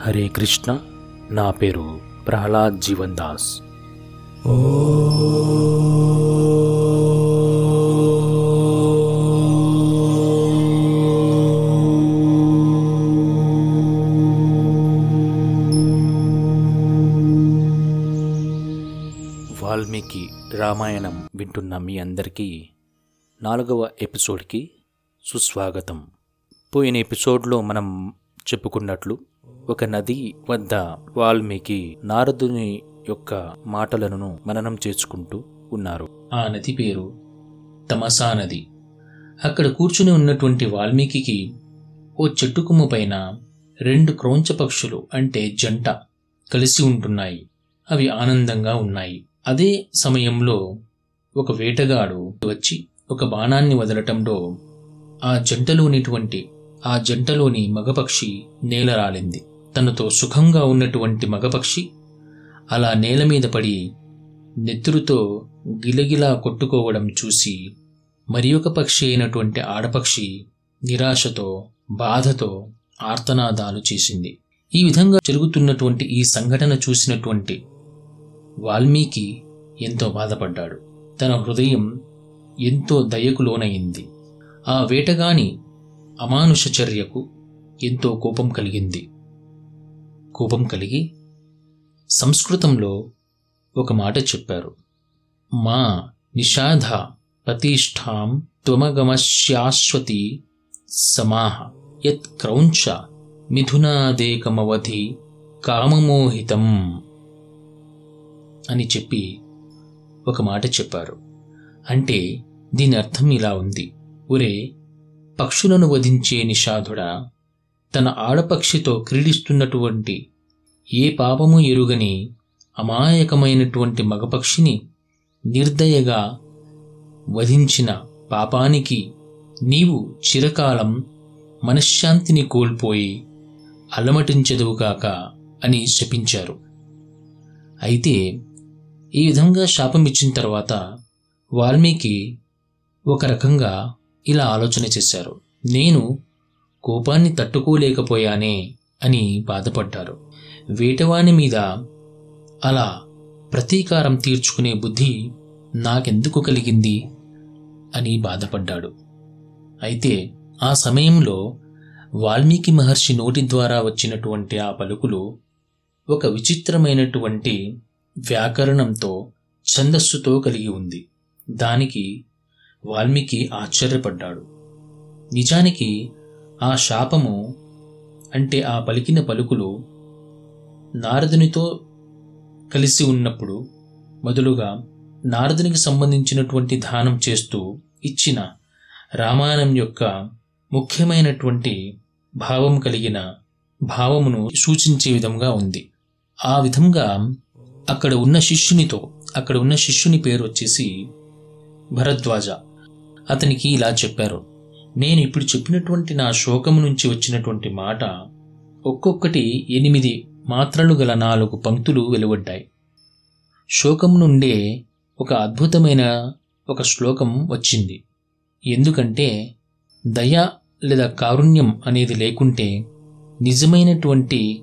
హరే కృష్ణ నా పేరు ప్రహ్లాద్ జీవన్ దాస్. వాల్మీకి రామాయణం వింటున్న మీ అందరికీ నాలుగవ ఎపిసోడ్కి సుస్వాగతం. పోయిన ఎపిసోడ్లో మనం చెప్పుకున్నట్లు ఒక నది వద్ద వాల్మీకి నారదుని యొక్క మాటలను మననం చేసుకుంటూ ఉన్నారు. ఆ నది పేరు తమసా నది. అక్కడ కూర్చుని ఉన్నటువంటి వాల్మీకి ఓ చెట్టు కొమ్ము పైన రెండు క్రోంచ పక్షులు అంటే జంట కలిసి ఉంటున్నాయి. అవి ఆనందంగా ఉన్నాయి. అదే సమయంలో ఒక వేటగాడు వచ్చి ఒక బాణాన్ని వదలటంలో ఆ జంటలోనిటువంటి ఆ జంటలోని మగపక్షి నేల రాలింది తనతో సుఖంగా ఉన్నటువంటి మగపక్షి అలా నేల మీద పడి నెత్తురుతో గిలగిలా కొట్టుకోవడం చూసి మరి ఒక పక్షి అయినటువంటి ఆడపక్షి నిరాశతో బాధతో ఆర్తనాదాలు చేసింది. ఈ విధంగా జరుగుతున్నటువంటి ఈ సంఘటన చూసినటువంటి వాల్మీకి ఎంతో బాధపడ్డాడు. తన హృదయం ఎంతో దయకు లోనయింది ఆ వేటగాని అమానుష చర్యకు ఎంతో కోపం కలిగింది. కోపం కలిగి సంస్కృతంలో ఒక మాట చెప్పారు. మా నిషాధ ప్రతిష్టాం త్వమగమశ్యాశ్వతి సమాహ యత్ క్రౌంచ మిథునాదేకమవధి కామమోహితం అని చెప్పి ఒక మాట చెప్పారు. అంటే దీని అర్థం ఇలా ఉంది. ఒరే పక్షులను వధించే నిషాధుడా. తన ఆడపక్షితో క్రీడిస్తున్నటువంటి ఏ పాపము ఎరుగని అమాయకమైనటువంటి మగపక్షిని నిర్దయగా వధించిన పాపానికి నీవు చిరకాలం మనశ్శాంతిని కోల్పోయి అలమటించదువుగాక అని శపించారు. అయితే ఈ విధంగా శాపం ఇచ్చిన తర్వాత వాల్మీకి ఒక రకంగా ఇలా ఆలోచన చేశారు. నేను కోపాన్ని తట్టుకోలేకపోయానే అని బాధపడ్డారు. వేటవాని మీద అలా ప్రతీకారం తీర్చుకునే బుద్ధి నాకెందుకు కలిగింది అని బాధపడ్డాడు. అయితే ఆ సమయంలో వాల్మీకి మహర్షి నోటి ద్వారా వచ్చినటువంటి ఆ పలుకులు ఒక విచిత్రమైనటువంటి వ్యాకరణంతో ఛందస్సుతో కలిగి ఉంది. దానికి వాల్మీకి ఆశ్చర్యపడ్డాడు. నిజానికి ఆ శాపము అంటే ఆ పలికిన పలుకులు నారదునితో కలిసి ఉన్నప్పుడు మొదలుగా నారదునికి సంబంధించినటువంటి దానం చేస్తూ ఇచ్చిన రామాయణం యొక్క ముఖ్యమైనటువంటి భావం కలిగిన భావమును సూచించే విధంగా ఉంది. ఆ విధంగా అక్కడ ఉన్న శిష్యునితో అక్కడ ఉన్న శిష్యుని పేరు వచ్చేసి భరద్వాజ. అతనికి ఇలా చెప్పారు. నేను ఇప్పుడు చెప్పినటువంటి నా శోకము నుంచి వచ్చినటువంటి మాట ఒక్కొక్కటి ఎనిమిది మాత్రలు గల నాలుగు పంక్తులు వెలువడ్డాయి. శోకం నుండే ఒక అద్భుతమైన ఒక శ్లోకం వచ్చింది. ఎందుకంటే దయ లేదా కారుణ్యం అనేది లేకుంటే నిజమైనటువంటి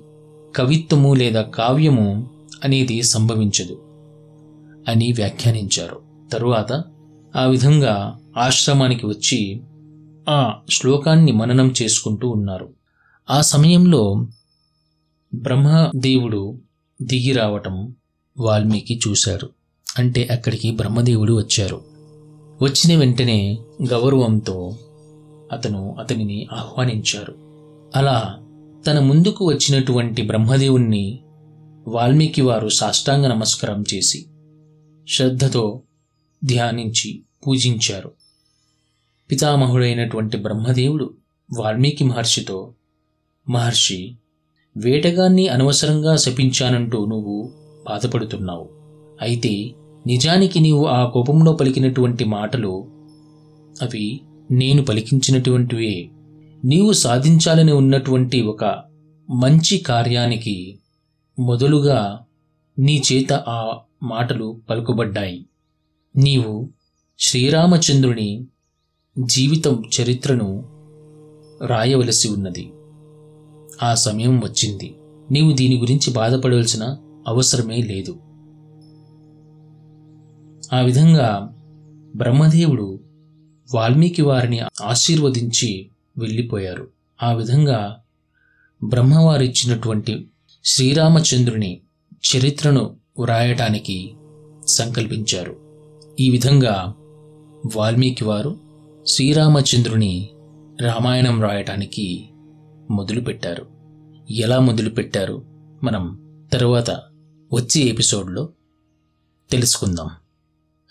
కవిత్వము లేదా కావ్యము అనేది సంభవించదు అని వ్యాఖ్యానించారు. తరువాత ఆ విధంగా ఆశ్రమానికి వచ్చి ఆ శ్లోకాన్ని మననం చేసుకుంటూ ఉన్నారు. ఆ సమయంలో బ్రహ్మదేవుడు దిగి రావటం వాల్మీకి చూశారు. అంటే అక్కడికి బ్రహ్మదేవుడు వచ్చారు. వచ్చిన వెంటనే గౌరవంతో అతను అతనిని ఆహ్వానించారు. అలా తన ముందుకు వచ్చినటువంటి బ్రహ్మదేవుణ్ణి వాల్మీకి వారు సాష్టాంగ నమస్కారం చేసి శ్రద్ధతో ధ్యానించి పూజించారు. పితామహుడైనటువంటి బ్రహ్మదేవుడు వాల్మీకి మహర్షితో మహర్షి వేటగాన్ని అనవసరంగా శపించానంటూ నువ్వు బాధపడుతున్నావు. అయితే నిజానికి నీవు ఆ కోపంలో పలికినటువంటి మాటలు అవి నేను పలికించినటువంటివే. నీవు సాధించాలని ఉన్నటువంటి ఒక మంచి కార్యానికి మొదలుగా నీ చేత ఆ మాటలు పలుకుబడ్డాయి. నీవు శ్రీరామచంద్రుని జీవితం చరిత్రను రాయవలసి ఉన్నది. ఆ సమయం వచ్చింది. నీవు దీని గురించి బాధపడవలసిన అవసరమే లేదు. ఆ విధంగా బ్రహ్మదేవుడు వాల్మీకి వారిని ఆశీర్వదించి వెళ్ళిపోయారు. ఆ విధంగా బ్రహ్మవారిచ్చినటువంటి శ్రీరామచంద్రుని చరిత్రను వ్రాయటానికి సంకల్పించారు. ఈ విధంగా వాల్మీకి వారు శ్రీరామచంద్రుని రామాయణం రాయటానికి మొదలుపెట్టారు. ఎలా మొదలుపెట్టారు? మనం తరువాత వచ్చే ఎపిసోడ్లో తెలుసుకుందాం.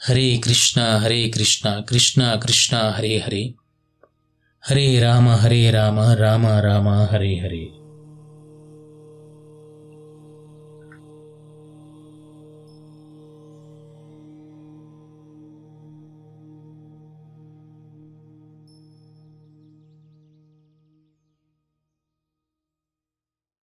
హరే కృష్ణ హరే కృష్ణ కృష్ణ కృష్ణ హరే హరే. హరే రామ హరే రామ రామ రామ హరే హరే.